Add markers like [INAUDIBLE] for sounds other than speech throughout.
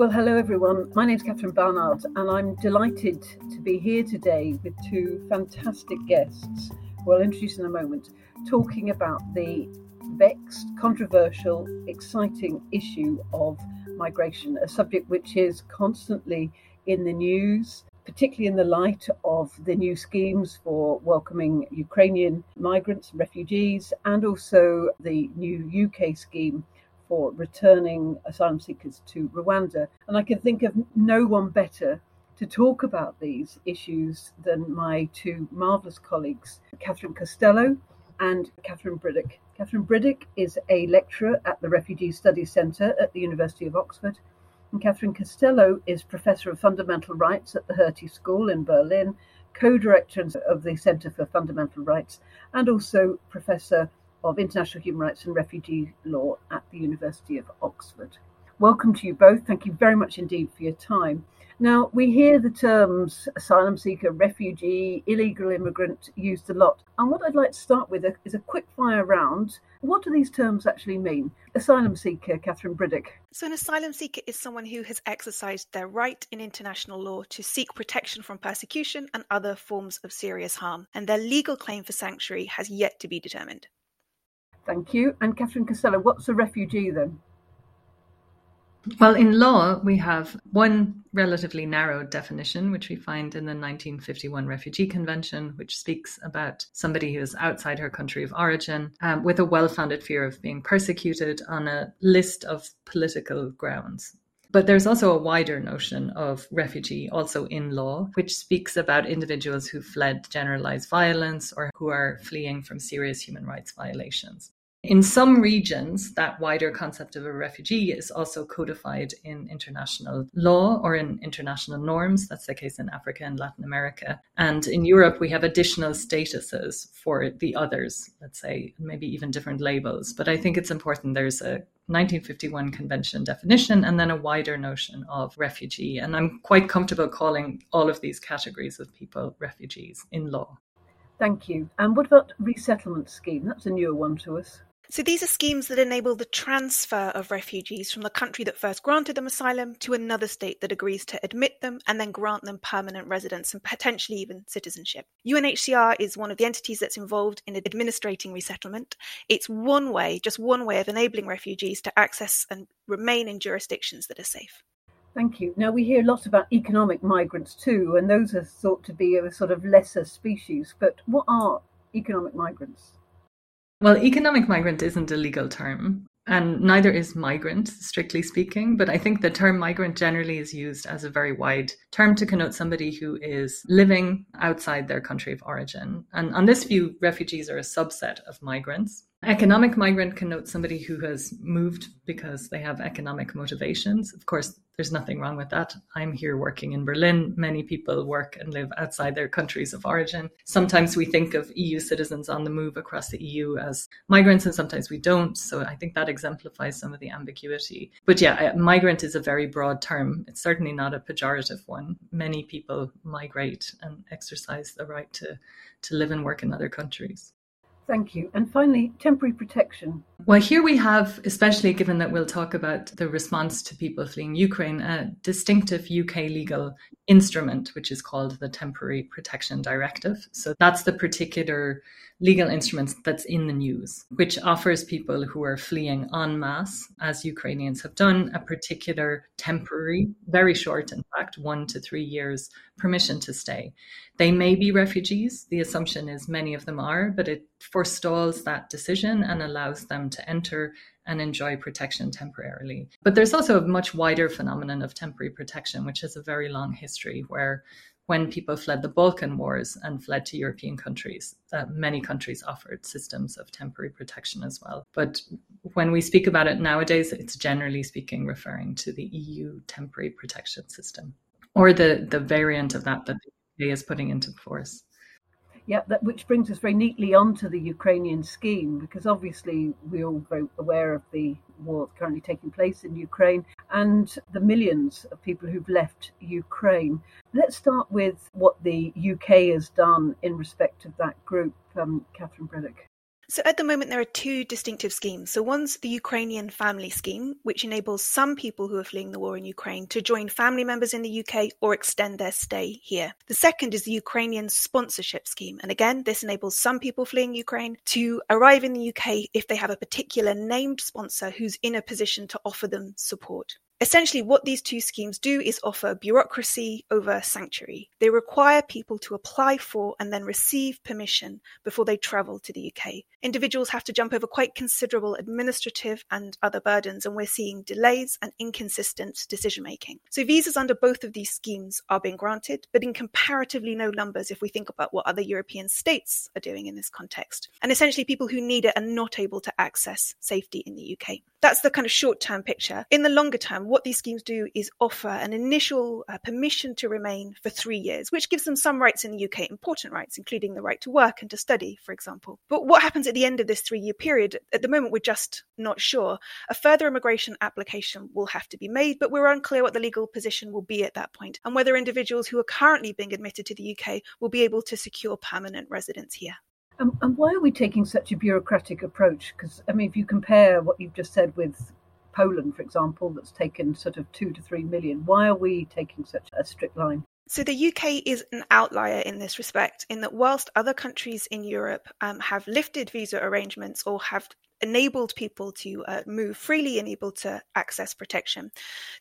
Well, hello everyone. My name is Catherine Barnard, and I'm delighted to be here today with two fantastic guests, who I'll introduce in a moment, talking about the vexed, controversial, exciting issue of migration, a subject which is constantly in the news, particularly in the light of the new schemes for welcoming Ukrainian migrants and refugees, and also the new UK scheme for returning asylum seekers to Rwanda. And I can think of no one better to talk about these issues than my two marvellous colleagues, Catherine Costello and Catherine Briddick. Catherine Briddick is a lecturer at the Refugee Studies Centre at the University of Oxford. And Catherine Costello is Professor of Fundamental Rights at the Hertie School in Berlin, co director of the Centre for Fundamental Rights, and also Professor of International Human Rights and Refugee Law at the University of Oxford. Welcome to you both. Thank you very much indeed for your time. Now, we hear the terms asylum seeker, refugee, illegal immigrant used a lot. And what I'd like to start with is a quick fire round. What do these terms actually mean? Asylum seeker, Catherine Briddick. So, an asylum seeker is someone who has exercised their right in international law to seek protection from persecution and other forms of serious harm, and their legal claim for sanctuary has yet to be determined. Thank you. And Catherine Costello, what's a refugee then? Well, in law, we have one relatively narrow definition, which we find in the 1951 Refugee Convention, which speaks about somebody who is outside her country of origin um, with a well founded fear of being persecuted on a list of political grounds. But there's also a wider notion of refugee also in law, which speaks about individuals who fled generalized violence or who are fleeing from serious human rights violations. In some regions, that wider concept of a refugee is also codified in international law or in international norms. That's the case in Africa and Latin America. And in Europe, we have additional statuses for the others, let's say, maybe even different labels. But I think it's important there's a 1951 convention definition and then a wider notion of refugee. And I'm quite comfortable calling all of these categories of people refugees in law. Thank you. And what about resettlement scheme? That's a newer one to us. So these are schemes that enable the transfer of refugees from the country that first granted them asylum to another state that agrees to admit them and then grant them permanent residence and potentially even citizenship. UNHCR is one of the entities that's involved in administrating resettlement. It's one way, just one way of enabling refugees to access and remain in jurisdictions that are safe. Thank you. Now, we hear a lot about economic migrants too, and those are thought to be a sort of lesser species. But what are economic migrants? Well, economic migrant isn't a legal term, and neither is migrant, strictly speaking. But I think the term migrant generally is used as a very wide term to connote somebody who is living outside their country of origin. And on this view, refugees are a subset of migrants. Economic migrant connotes somebody who has moved because they have economic motivations. Of course, there's nothing wrong with that. I'm here working in Berlin. Many people work and live outside their countries of origin. Sometimes we think of EU citizens on the move across the EU as migrants, and sometimes we don't. So I think that exemplifies some of the ambiguity. But yeah, uh, migrant is a very broad term. It's certainly not a pejorative one. Many people migrate and exercise the right to, to live and work in other countries. Thank you. And finally, temporary protection. Well, here we have, especially given that we'll talk about the response to people fleeing Ukraine, a distinctive UK legal instrument, which is called the Temporary Protection Directive. So that's the particular legal instrument that's in the news, which offers people who are fleeing en masse, as Ukrainians have done, a particular temporary, very short, in fact, one to three years permission to stay. They may be refugees. The assumption is many of them are, but it forestalls that decision and allows them to enter and enjoy protection temporarily. But there's also a much wider phenomenon of temporary protection, which has a very long history where when people fled the Balkan Wars and fled to European countries, uh, many countries offered systems of temporary protection as well. But when we speak about it nowadays, it's generally speaking referring to the EU temporary protection system or the, the variant of that that the UK is putting into force. Yeah, that, which brings us very neatly onto the Ukrainian scheme, because obviously we're all very aware of the war currently taking place in Ukraine and the millions of people who've left Ukraine. Let's start with what the UK has done in respect of that group, um, Catherine Briddick. So at the moment, there are two distinctive schemes. So one's the Ukrainian family scheme, which enables some people who are fleeing the war in Ukraine to join family members in the UK or extend their stay here. The second is the Ukrainian sponsorship scheme. And again, this enables some people fleeing Ukraine to arrive in the UK if they have a particular named sponsor who's in a position to offer them support. Essentially, what these two schemes do is offer bureaucracy over sanctuary. They require people to apply for and then receive permission before they travel to the UK. Individuals have to jump over quite considerable administrative and other burdens, and we're seeing delays and inconsistent decision making. So, visas under both of these schemes are being granted, but in comparatively no numbers if we think about what other European states are doing in this context. And essentially, people who need it are not able to access safety in the UK. That's the kind of short term picture. In the longer term, what these schemes do is offer an initial uh, permission to remain for three years, which gives them some rights in the UK, important rights, including the right to work and to study, for example. But what happens at the end of this three year period? At the moment, we're just not sure. A further immigration application will have to be made, but we're unclear what the legal position will be at that point and whether individuals who are currently being admitted to the UK will be able to secure permanent residence here. And, and why are we taking such a bureaucratic approach? Because, I mean, if you compare what you've just said with Poland, for example, that's taken sort of two to three million, why are we taking such a strict line? So the UK is an outlier in this respect, in that whilst other countries in Europe um, have lifted visa arrangements or have enabled people to uh, move freely and able to access protection.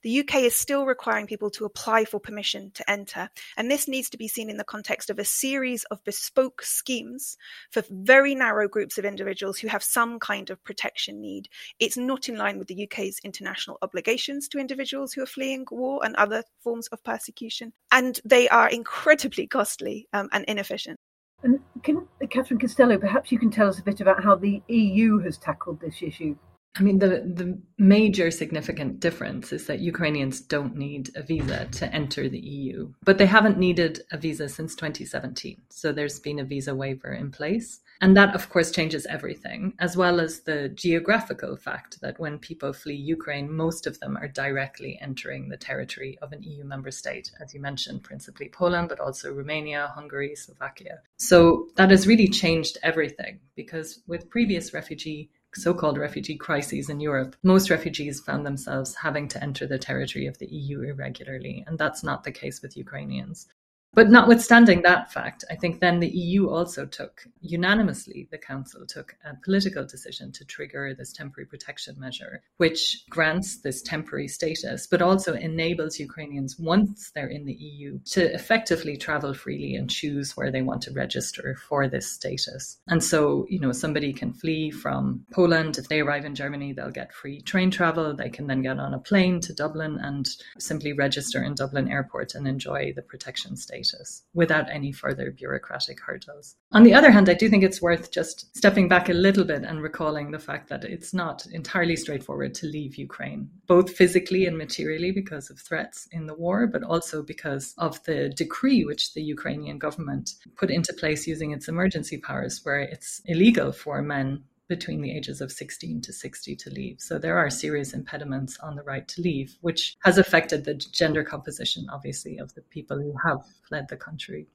The UK is still requiring people to apply for permission to enter, and this needs to be seen in the context of a series of bespoke schemes for very narrow groups of individuals who have some kind of protection need. It's not in line with the UK's international obligations to individuals who are fleeing war and other forms of persecution, and they are incredibly costly um, and inefficient. And can, Catherine Costello, perhaps you can tell us a bit about how the EU has tackled this issue. I mean, the, the major significant difference is that Ukrainians don't need a visa to enter the EU, but they haven't needed a visa since 2017. So there's been a visa waiver in place. And that, of course, changes everything, as well as the geographical fact that when people flee Ukraine, most of them are directly entering the territory of an EU member state, as you mentioned, principally Poland, but also Romania, Hungary, Slovakia. So that has really changed everything because with previous refugee so called refugee crises in Europe, most refugees found themselves having to enter the territory of the EU irregularly. And that's not the case with Ukrainians. But notwithstanding that fact, I think then the EU also took unanimously, the Council took a political decision to trigger this temporary protection measure, which grants this temporary status, but also enables Ukrainians, once they're in the EU, to effectively travel freely and choose where they want to register for this status. And so, you know, somebody can flee from Poland. If they arrive in Germany, they'll get free train travel. They can then get on a plane to Dublin and simply register in Dublin airport and enjoy the protection status status without any further bureaucratic hurdles. On the other hand, I do think it's worth just stepping back a little bit and recalling the fact that it's not entirely straightforward to leave Ukraine, both physically and materially because of threats in the war, but also because of the decree which the Ukrainian government put into place using its emergency powers, where it's illegal for men between the ages of 16 to 60 to leave. So there are serious impediments on the right to leave, which has affected the gender composition, obviously, of the people who have fled the country.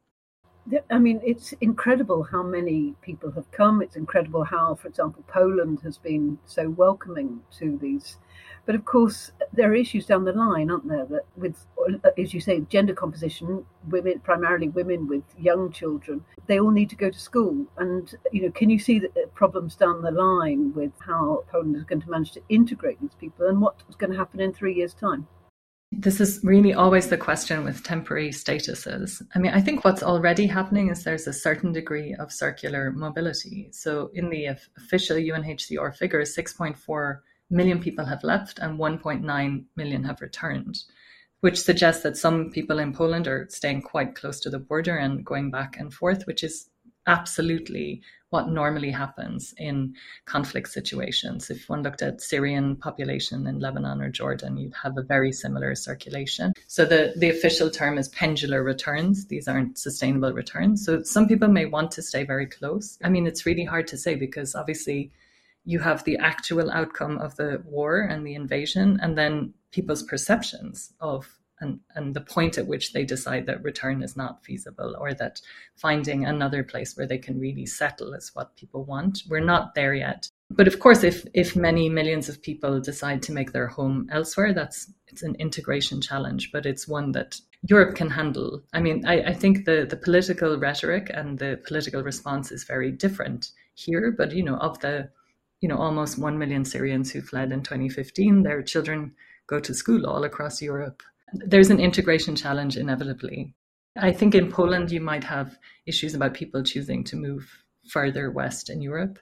I mean, it's incredible how many people have come. It's incredible how, for example, Poland has been so welcoming to these but of course, there are issues down the line, aren't there? That with, as you say, gender composition, women, primarily women with young children, they all need to go to school. And you know, can you see the uh, problems down the line with how Poland is going to manage to integrate these people, and what's going to happen in three years' time? This is really always the question with temporary statuses. I mean, I think what's already happening is there's a certain degree of circular mobility. So, in the official UNHCR figures, 6.4 million people have left and 1.9 million have returned, which suggests that some people in Poland are staying quite close to the border and going back and forth, which is absolutely what normally happens in conflict situations. If one looked at Syrian population in Lebanon or Jordan, you'd have a very similar circulation. So the, the official term is pendular returns. These aren't sustainable returns. So some people may want to stay very close. I mean, it's really hard to say because obviously you have the actual outcome of the war and the invasion, and then people's perceptions of and, and the point at which they decide that return is not feasible or that finding another place where they can really settle is what people want. We're not there yet. But of course, if, if many millions of people decide to make their home elsewhere, that's it's an integration challenge, but it's one that Europe can handle. I mean, I, I think the, the political rhetoric and the political response is very different here, but you know, of the you know almost 1 million Syrians who fled in 2015, their children go to school all across Europe there's an integration challenge inevitably. I think in Poland, you might have issues about people choosing to move further west in Europe.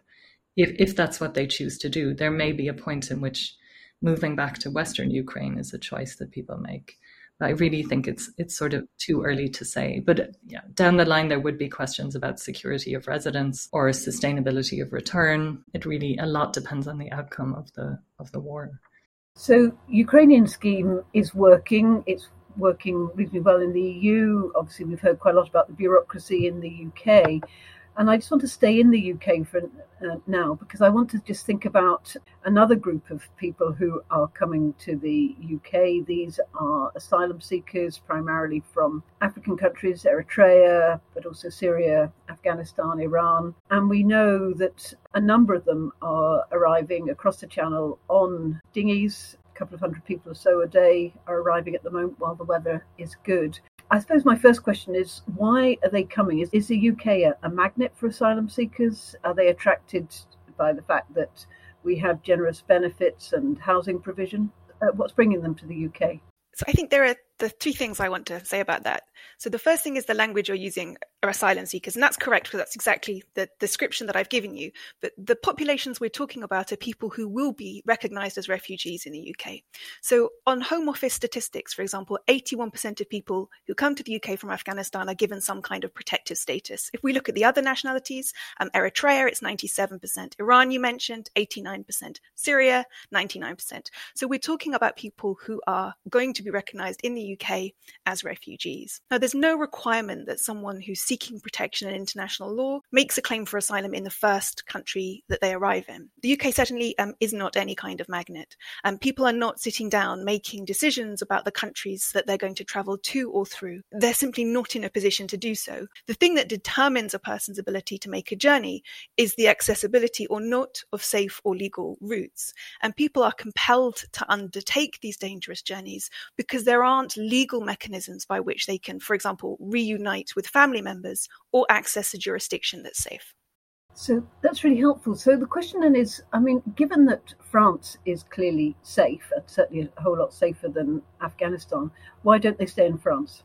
If, if that's what they choose to do, there may be a point in which moving back to Western Ukraine is a choice that people make. I really think it's it's sort of too early to say. But yeah, down the line there would be questions about security of residence or sustainability of return. It really a lot depends on the outcome of the of the war. So Ukrainian scheme is working. It's working reasonably well in the EU. Obviously, we've heard quite a lot about the bureaucracy in the UK. And I just want to stay in the UK for uh, now because I want to just think about another group of people who are coming to the UK. These are asylum seekers, primarily from African countries, Eritrea, but also Syria, Afghanistan, Iran. And we know that a number of them are arriving across the channel on dinghies a couple of hundred people or so a day are arriving at the moment while the weather is good. I suppose my first question is why are they coming? Is, is the UK a, a magnet for asylum seekers? Are they attracted by the fact that we have generous benefits and housing provision? Uh, what's bringing them to the UK? So I think there are the three things I want to say about that. So the first thing is the language you're using are asylum seekers, and that's correct because that's exactly the description that I've given you. But the populations we're talking about are people who will be recognised as refugees in the UK. So on Home Office statistics, for example, 81% of people who come to the UK from Afghanistan are given some kind of protective status. If we look at the other nationalities, um, Eritrea, it's 97%. Iran, you mentioned, 89%. Syria, 99%. So we're talking about people who are going to be recognised in the UK as refugees. Now, there's no requirement that someone who's seeking protection in international law makes a claim for asylum in the first country that they arrive in. The UK certainly um, is not any kind of magnet. Um, people are not sitting down making decisions about the countries that they're going to travel to or through. They're simply not in a position to do so. The thing that determines a person's ability to make a journey is the accessibility or not of safe or legal routes. And people are compelled to undertake these dangerous journeys because there aren't legal mechanisms by which they can, for example, reunite with family members or access a jurisdiction that's safe. So that's really helpful. So the question then is I mean, given that France is clearly safe, and certainly a whole lot safer than Afghanistan, why don't they stay in France?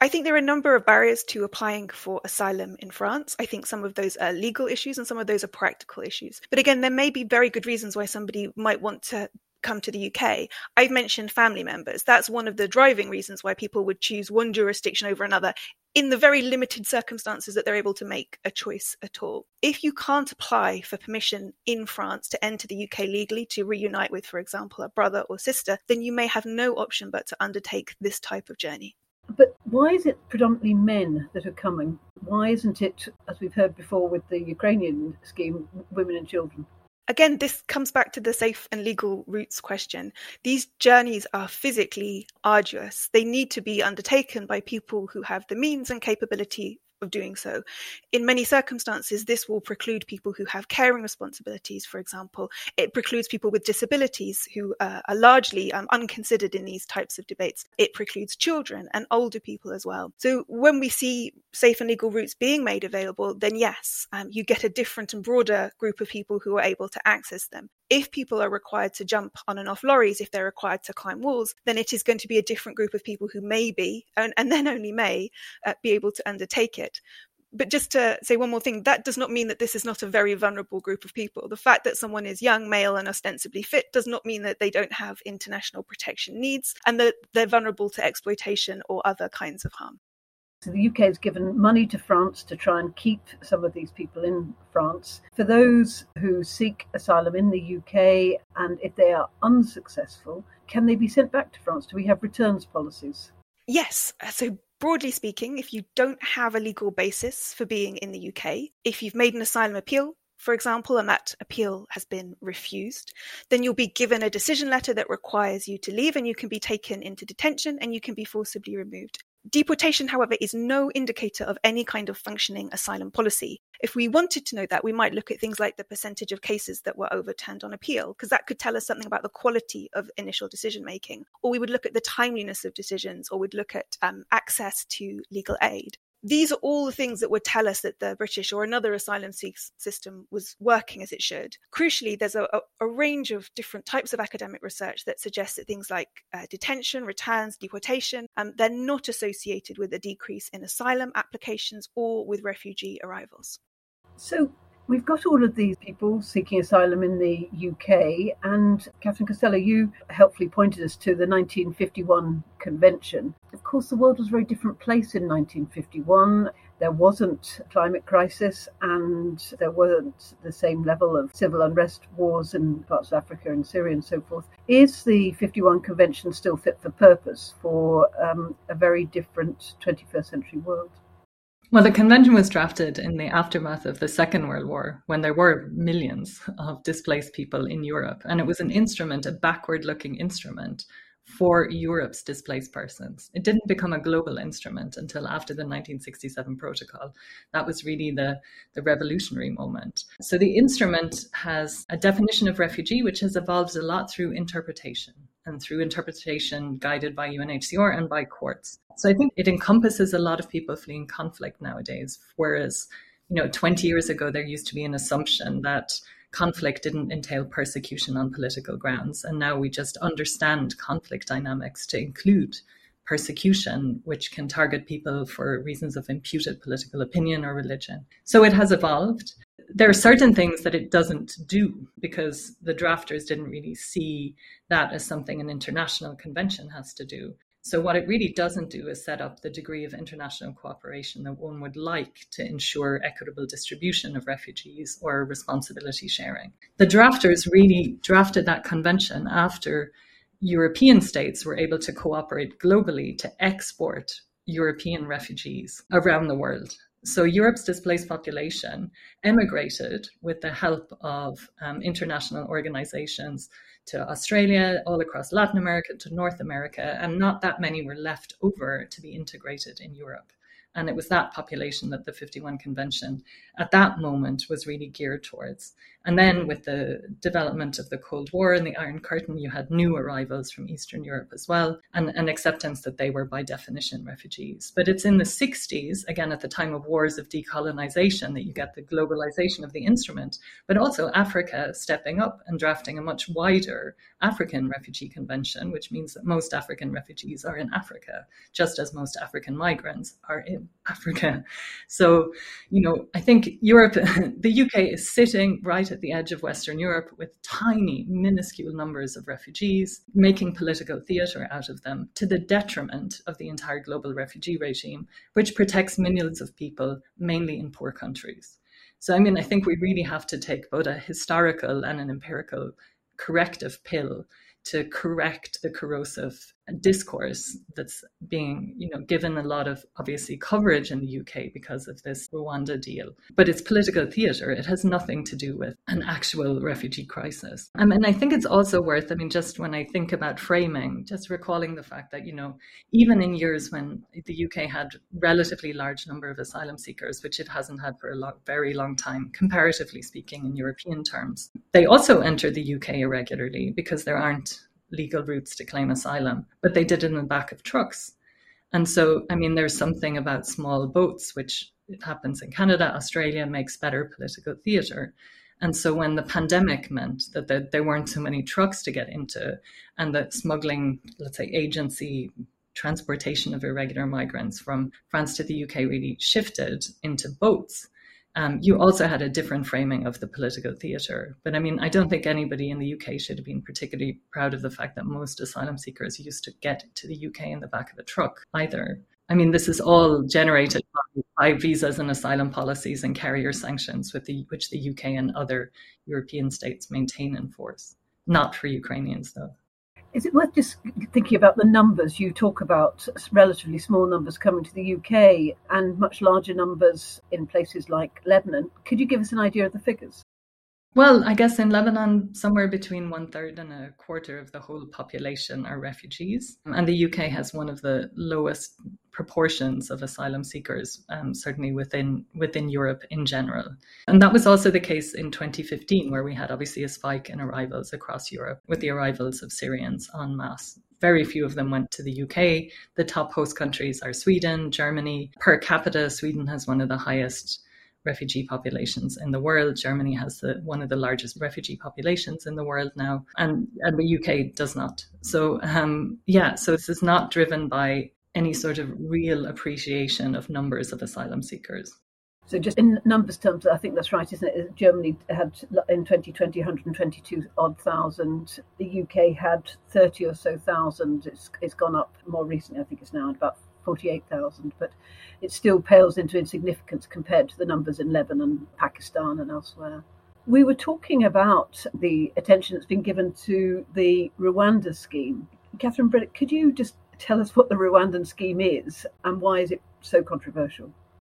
I think there are a number of barriers to applying for asylum in France. I think some of those are legal issues and some of those are practical issues. But again, there may be very good reasons why somebody might want to come to the UK. I've mentioned family members. That's one of the driving reasons why people would choose one jurisdiction over another in the very limited circumstances that they're able to make a choice at all. If you can't apply for permission in France to enter the UK legally to reunite with, for example, a brother or sister, then you may have no option but to undertake this type of journey. But why is it predominantly men that are coming? Why isn't it, as we've heard before with the Ukrainian scheme, women and children? Again, this comes back to the safe and legal routes question. These journeys are physically arduous. They need to be undertaken by people who have the means and capability of doing so. In many circumstances, this will preclude people who have caring responsibilities, for example. It precludes people with disabilities who uh, are largely um, unconsidered in these types of debates. It precludes children and older people as well. So when we see safe and legal routes being made available, then yes, um, you get a different and broader group of people who are able to access them. If people are required to jump on and off lorries, if they're required to climb walls, then it is going to be a different group of people who may be, and, and then only may, uh, be able to undertake it. But just to say one more thing, that does not mean that this is not a very vulnerable group of people. The fact that someone is young, male, and ostensibly fit does not mean that they don't have international protection needs and that they're vulnerable to exploitation or other kinds of harm. So the UK has given money to France to try and keep some of these people in France. For those who seek asylum in the UK, and if they are unsuccessful, can they be sent back to France? Do we have returns policies? Yes. Uh, so broadly speaking, if you don't have a legal basis for being in the UK, if you've made an asylum appeal, for example, and that appeal has been refused, then you'll be given a decision letter that requires you to leave and you can be taken into detention and you can be forcibly removed. Deportation, however, is no indicator of any kind of functioning asylum policy. If we wanted to know that, we might look at things like the percentage of cases that were overturned on appeal, because that could tell us something about the quality of initial decision making. Or we would look at the timeliness of decisions, or we'd look at um, access to legal aid these are all the things that would tell us that the British or another asylum system was working as it should. Crucially, there's a, a range of different types of academic research that suggests that things like uh, detention, returns, deportation, um, they're not associated with a decrease in asylum applications or with refugee arrivals. So, We've got all of these people seeking asylum in the UK, and Catherine Costello, you helpfully pointed us to the 1951 convention. Of course, the world was a very different place in 1951. There wasn't a climate crisis, and there wasn't the same level of civil unrest, wars in parts of Africa and Syria and so forth. Is the 51 convention still fit for purpose for um, a very different 21st century world? Well, the convention was drafted in the aftermath of the Second World War when there were millions of displaced people in Europe. And it was an instrument, a backward looking instrument for Europe's displaced persons. It didn't become a global instrument until after the 1967 protocol. That was really the, the revolutionary moment. So the instrument has a definition of refugee, which has evolved a lot through interpretation and through interpretation guided by UNHCR and by courts. So I think it encompasses a lot of people fleeing conflict nowadays, whereas you know 20 years ago there used to be an assumption that conflict didn't entail persecution on political grounds. And now we just understand conflict dynamics to include persecution, which can target people for reasons of imputed political opinion or religion. So it has evolved. There are certain things that it doesn't do because the drafters didn't really see that as something an international convention has to do. So, what it really doesn't do is set up the degree of international cooperation that one would like to ensure equitable distribution of refugees or responsibility sharing. The drafters really drafted that convention after European states were able to cooperate globally to export European refugees around the world. So Europe's displaced population emigrated with the help of um, international organizations to Australia, all across Latin America, to North America, and not that many were left over to be integrated in Europe. And it was that population that the 51 Convention at that moment was really geared towards. And then mm-hmm. with the development of the Cold War and the Iron Curtain, you had new arrivals from Eastern Europe as well, and an acceptance that they were by definition refugees. But it's in the 60s, again at the time of wars of decolonization, that you get the globalization of the instrument, but also Africa stepping up and drafting a much wider African Refugee Convention, which means that most African refugees are in Africa, just as most African migrants are in Africa. So, you know, I think Europe, [LAUGHS] the UK is sitting right at the edge of Western Europe with tiny, minuscule numbers of refugees, making political theatre out of them to the detriment of the entire global refugee regime, which protects millions of people, mainly in poor countries. So, I mean, I think we really have to take both a historical and an empirical corrective pill to correct the corrosive discourse that's being, you know, given a lot of obviously coverage in the UK because of this Rwanda deal. But it's political theatre. It has nothing to do with an actual refugee crisis. Um, and I think it's also worth, I mean, just when I think about framing, just recalling the fact that, you know, even in years when the UK had relatively large number of asylum seekers, which it hasn't had for a very long time, comparatively speaking in European terms, they also enter the UK irregularly because there aren't legal routes to claim asylum, but they did it in the back of trucks. And so, I mean, there's something about small boats, which it happens in Canada, Australia makes better political theatre. And so, when the pandemic meant that there, there weren't so many trucks to get into, and that smuggling, let's say, agency transportation of irregular migrants from France to the UK really shifted into boats, um, you also had a different framing of the political theatre. But I mean, I don't think anybody in the UK should have been particularly proud of the fact that most asylum seekers used to get to the UK in the back of a truck either. I mean, this is all generated by, by visas and asylum policies and carrier sanctions, the, which the UK and other European states maintain in force. Not for Ukrainians, though. Is it worth just thinking about the numbers? You talk about relatively small numbers coming to the UK and much larger numbers in places like Lebanon. Could you give us an idea of the figures? Well, I guess in Lebanon, somewhere between one third and a quarter of the whole population are refugees. And the UK has one of the lowest proportions of asylum seekers, um, certainly within within Europe in general. And that was also the case in 2015, where we had obviously a spike in arrivals across Europe with the arrivals of Syrians en masse. Very few of them went to the UK. The top host countries are Sweden, Germany. Per capita, Sweden has one of the highest refugee populations in the world. Germany has the, one of the largest refugee populations in the world now, and, and the UK does not. So, um, yeah, so this is not driven by any sort of real appreciation of numbers of asylum seekers. So, just in numbers terms, I think that's right, isn't it? Germany had in 2020 122 odd thousand. The UK had 30 or so thousand. It's, it's gone up more recently. I think it's now about 48,000, but it still pales into insignificance compared to the numbers in Lebanon, Pakistan, and elsewhere. We were talking about the attention that's been given to the Rwanda scheme. Catherine Brett, could you just tell us what the Rwandan scheme is and why is it so controversial?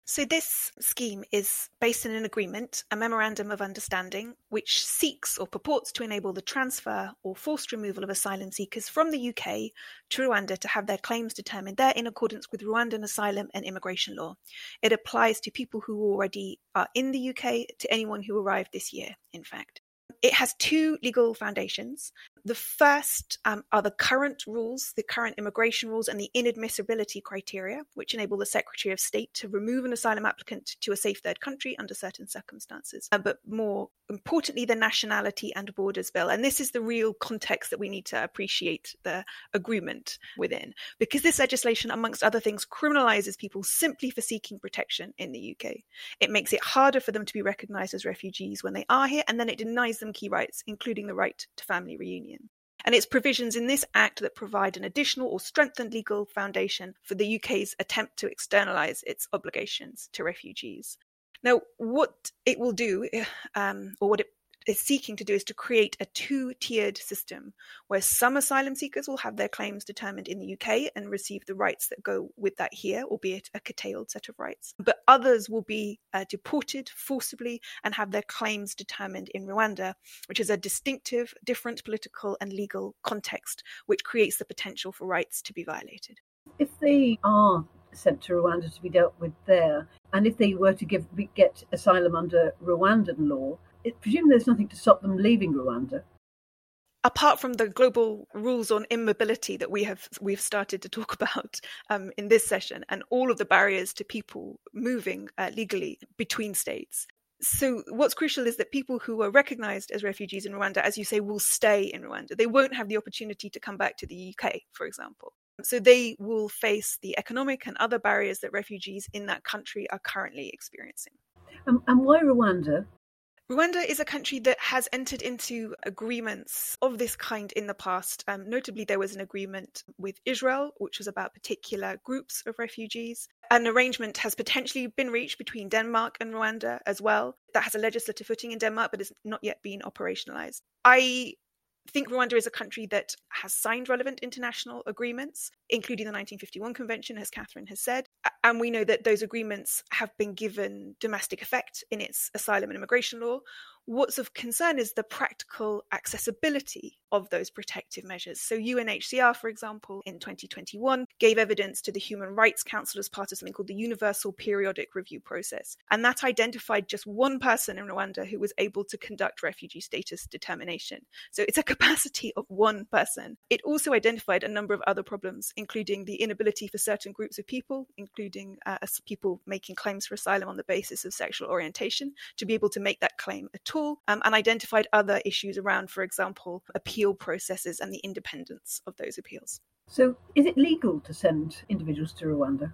So, this scheme is based on an agreement, a memorandum of understanding, which seeks or purports to enable the transfer or forced removal of asylum seekers from the UK to Rwanda to have their claims determined there in accordance with Rwandan asylum and immigration law. It applies to people who already are in the UK, to anyone who arrived this year, in fact. It has two legal foundations. The first um, are the current rules, the current immigration rules, and the inadmissibility criteria, which enable the Secretary of State to remove an asylum applicant to a safe third country under certain circumstances. Uh, but more importantly, the Nationality and Borders Bill. And this is the real context that we need to appreciate the agreement within, because this legislation, amongst other things, criminalizes people simply for seeking protection in the UK. It makes it harder for them to be recognized as refugees when they are here, and then it denies them key rights, including the right to family reunion. And it's provisions in this Act that provide an additional or strengthened legal foundation for the UK's attempt to externalise its obligations to refugees. Now, what it will do, um, or what it is seeking to do is to create a two tiered system where some asylum seekers will have their claims determined in the UK and receive the rights that go with that here, albeit a curtailed set of rights. But others will be uh, deported forcibly and have their claims determined in Rwanda, which is a distinctive, different political and legal context, which creates the potential for rights to be violated. If they are sent to Rwanda to be dealt with there, and if they were to give get asylum under Rwandan law, it, presumably there's nothing to stop them leaving Rwanda. Apart from the global rules on immobility that we have we've started to talk [LAUGHS] about um, in this session, and all of the barriers to people moving uh, legally between states, so what's crucial is that people who are recognized as refugees in Rwanda, as you say, will stay in Rwanda. They won't have the opportunity to come back to the UK, for example. So they will face the economic and other barriers that refugees in that country are currently experiencing. Um, and why Rwanda? Rwanda is a country that has entered into agreements of this kind in the past. Um, notably, there was an agreement with Israel, which was about particular groups of refugees. An arrangement has potentially been reached between Denmark and Rwanda as well. That has a legislative footing in Denmark, but has not yet been operationalized. I think Rwanda is a country that has signed relevant international agreements, including the 1951 Convention, as Catherine has said. And we know that those agreements have been given domestic effect in its asylum and immigration law, What's of concern is the practical accessibility of those protective measures. So, UNHCR, for example, in 2021 gave evidence to the Human Rights Council as part of something called the Universal Periodic Review Process. And that identified just one person in Rwanda who was able to conduct refugee status determination. So, it's a [LAUGHS] capacity of one person. It also identified a number of other problems, including the inability for certain groups of people, including uh, people making claims for asylum on the basis of sexual orientation, to be able to make that claim at all, um, and identified other issues around, for example, appeal processes and the independence of those appeals. So, is it legal to send individuals to Rwanda?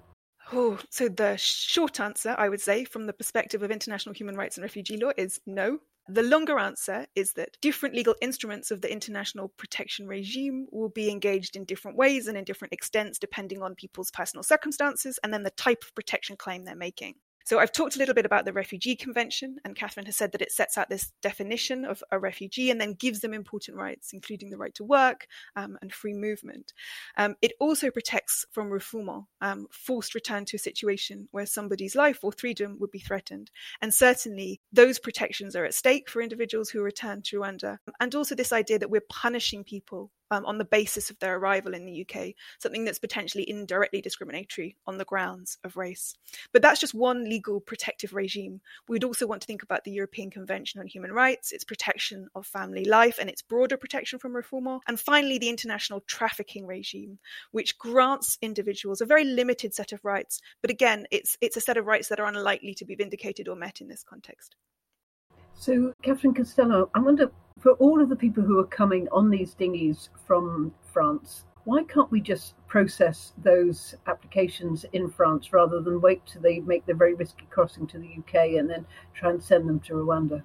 Oh, so the short answer, I would say, from the perspective of international human rights and refugee law, is no. The longer answer is that different legal instruments of the international protection regime will be engaged in different ways and in different extents depending on people's personal circumstances and then the type of protection claim they're making. So I've talked a little bit about the Refugee Convention, and Catherine has said that it sets out this definition of a refugee and then gives them important rights, including the right to work um, and free movement. Um, it also protects from refoulement, um, forced return to a situation where somebody's life or freedom would be threatened. And certainly those protections are at stake for individuals who return to Rwanda. And also this idea that we're punishing people um, on the basis of their arrival in the UK, something that's potentially indirectly discriminatory on the grounds of race. But that's just one legal protective regime. We'd also want to think about the European Convention on Human Rights, its protection of family life, and its broader protection from refoulement. And finally, the international trafficking regime, which grants individuals a very limited set of rights. But again, it's, it's a set of rights that are unlikely to be vindicated or met in this context. So, Catherine Costello, I wonder for all of the people who are coming on these dinghies from France, why can't we just process those applications in France rather than wait till they make the very risky crossing to the UK and then try and send them to Rwanda?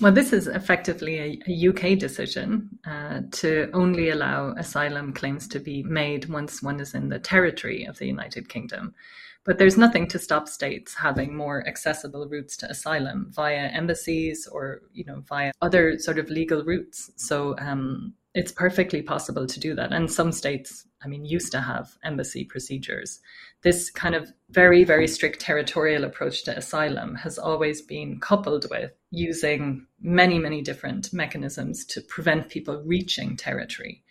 Well, this is effectively a, UK decision uh, to only allow asylum claims to be made once one is in the territory of the United Kingdom. But there's nothing to stop states having more accessible routes to asylum via embassies or, you know, via other sort of legal routes. So um, it's perfectly possible to do that. And some states, I mean, used to have embassy procedures. This kind of very, very strict territorial approach to asylum has always been coupled with using many, many different mechanisms to prevent people reaching territory.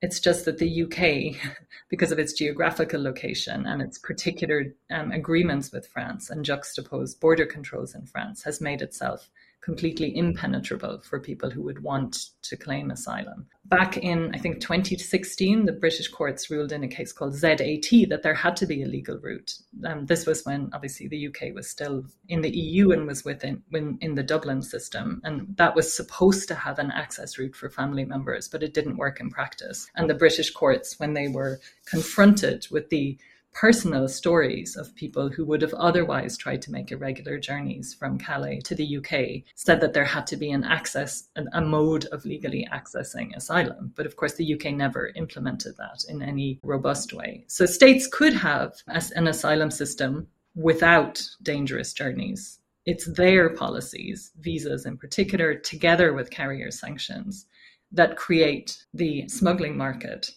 It's just that the UK, [LAUGHS] because of its geographical location and its particular um, agreements with France and juxtaposed border controls in France, has made itself completely impenetrable for people who would want to claim asylum. Back in, I think, 2016, the British courts ruled in a case called ZAT that there had to be a legal route. Um, this was when, obviously, the UK was still in the EU and was within when, in the Dublin system. And that was supposed to have an access route for family members, but it didn't work in practice. And the British courts, when they were confronted with the personal stories of people who would have otherwise tried to make irregular journeys from Calais to the UK said that there had to be an access, a mode of legally accessing asylum. But of course, the UK never implemented that in any robust way. So states could have an asylum system without dangerous journeys. It's their policies, visas in particular, together with carrier sanctions, that create the smuggling market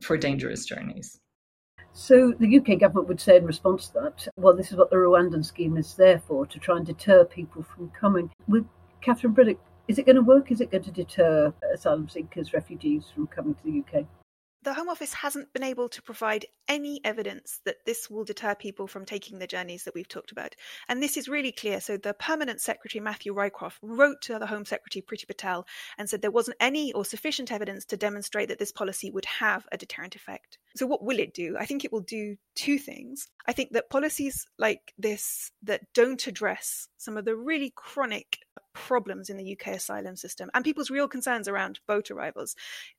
for dangerous journeys. So the UK government would say in response to that, well, this is what the Rwandan scheme is there for, to try and deter people from coming. With Catherine Briddick, is it going to work? Is it going to deter asylum seekers, refugees from coming to the UK? The Home Office hasn't been able to provide any evidence that this will deter people from taking the journeys that we've talked about. And this is really clear. So the permanent secretary, Matthew Rycroft, wrote to the Home Secretary, Priti Patel, and said there wasn't any or sufficient evidence to demonstrate that this policy would have a deterrent effect. So what will it do? I think it will do two things. I think that policies like this that don't address some of the really chronic problems in the UK asylum system and people's real concerns around boat arrivals.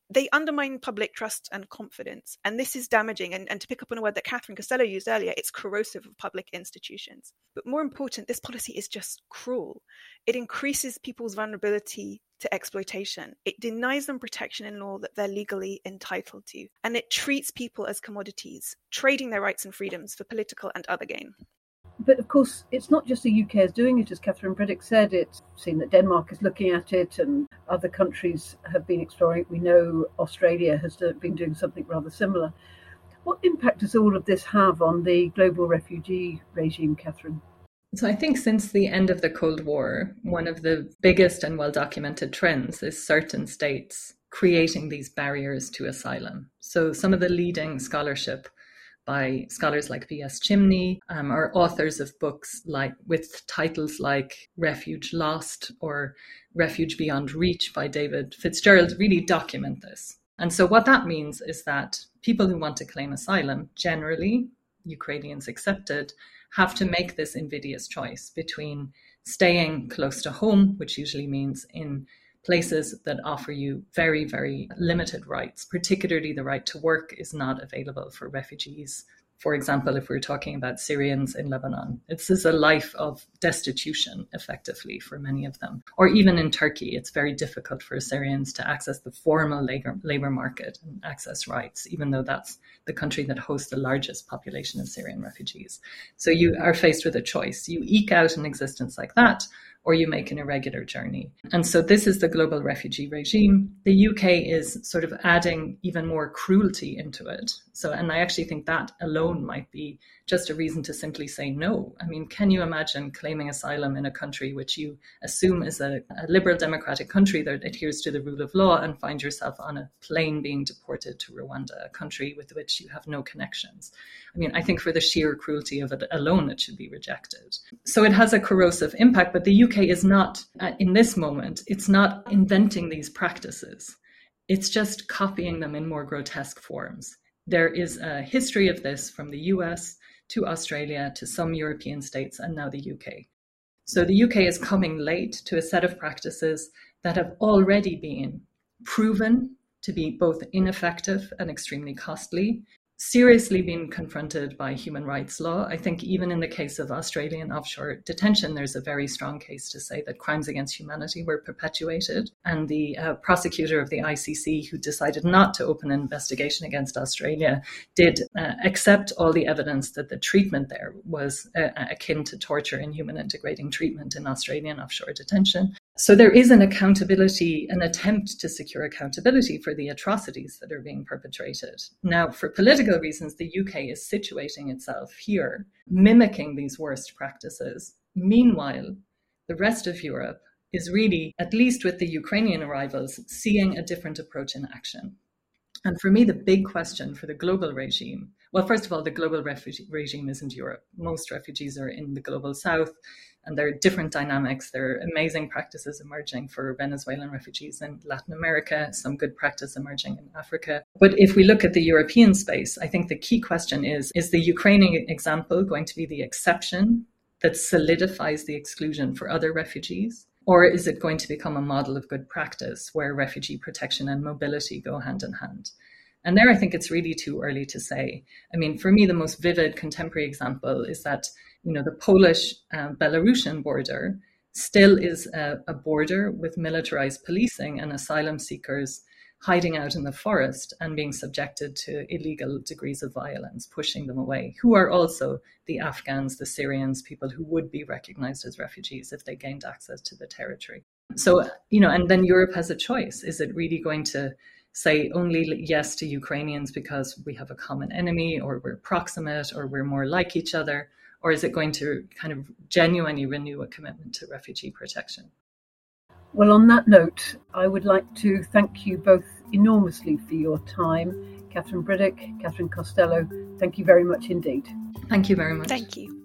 They undermine public trust and confidence, and this is damaging. And, and to pick up on a word that Catherine Costello used earlier, it's corrosive of public institutions. But more important, this policy is just cruel. It increases people's vulnerability to exploitation. It denies them protection in law that they're legally entitled to, and it treats people as commodities, trading their rights and freedoms for political and other gain but of course, it's not just the UK is doing it, as Catherine Briddick said. It's seen that Denmark is looking at it, and other countries have been exploring it. We know Australia has been doing something rather similar. What impact does all of this have on the global refugee regime, Catherine? So, I think since the end of the Cold War, one of the biggest and well documented trends is certain states creating these barriers to asylum. So, some of the leading scholarship by scholars like B.S. Chimni um, or authors of books like with titles like Refuge Lost or Refuge Beyond Reach by David Fitzgerald really document this. And so what that means is that people who want to claim asylum, generally, Ukrainians accepted, have to make this invidious choice between staying close to home, which usually means in places that offer you very, very limited rights, particularly the right to work is not available for refugees for example, if we're talking about Syrians in Lebanon. This is a life of destitution, effectively, for many of them. Or even in Turkey, it's very difficult for Syrians to access the formal labor, labor market and access rights, even though that's the country that hosts the largest population of Syrian refugees. So you are faced with a choice. You eke out an existence like that, or you make an irregular journey. And so this is the global refugee regime. The UK is sort of adding even more cruelty into it. So, and I actually think that alone might be just a reason to simply say no. I mean, can you imagine claiming asylum in a country which you assume is a, a liberal democratic country that adheres to the rule of law and find yourself on a plane being deported to Rwanda, a country with which you have no connections? I mean, I think for the sheer cruelty of it alone, it should be rejected. So it has a corrosive impact, but the UK is not, uh, in this moment, it's not inventing these practices. It's just copying them in more grotesque forms. There is a history of this from the US to Australia, to some European states, and now the UK. So the UK is coming late to a set of practices that have already been proven to be both ineffective and extremely costly, seriously been confronted by human rights law. I think even in the case of Australian offshore detention, there's a very strong case to say that crimes against humanity were perpetuated. And the uh, prosecutor of the ICC, who decided not to open an investigation against Australia, did uh, accept all the evidence that the treatment there was uh, akin to torture, and integrating treatment in Australian offshore detention. So there is an accountability, an attempt to secure accountability for the atrocities that are being perpetrated. Now, for political reasons, the UK is situating itself here, mimicking these worst practices. Meanwhile, the rest of Europe is really, at least with the Ukrainian arrivals, seeing a different approach in action. And for me, the big question for the global regime well, first of all, the global refugee regime isn't Europe. Most refugees are in the global south and there are different dynamics. There are amazing practices emerging for Venezuelan refugees in Latin America, some good practice emerging in Africa. But if we look at the European space, I think the key question is is the Ukrainian example going to be the exception that solidifies the exclusion for other refugees? Or is it going to become a model of good practice where refugee protection and mobility go hand in hand? And there, I think it's really too early to say. I mean, for me, the most vivid contemporary example is that you know, the Polish uh, Belarusian border still is a, a, border with militarized policing and asylum seekers hiding out in the forest and being subjected to illegal degrees of violence, pushing them away, who are also the Afghans, the Syrians, people who would be recognized as refugees if they gained access to the territory. So, you know, and then Europe has a choice. Is it really going to say only yes to Ukrainians because we have a common enemy or we're proximate or we're more like each other? or is it going to kind of genuinely renew a commitment to refugee protection? Well, on that note, I would like to thank you both enormously for your time. Catherine Briddick, Cathryn Costello, thank you very much indeed. Thank you very much. Thank you.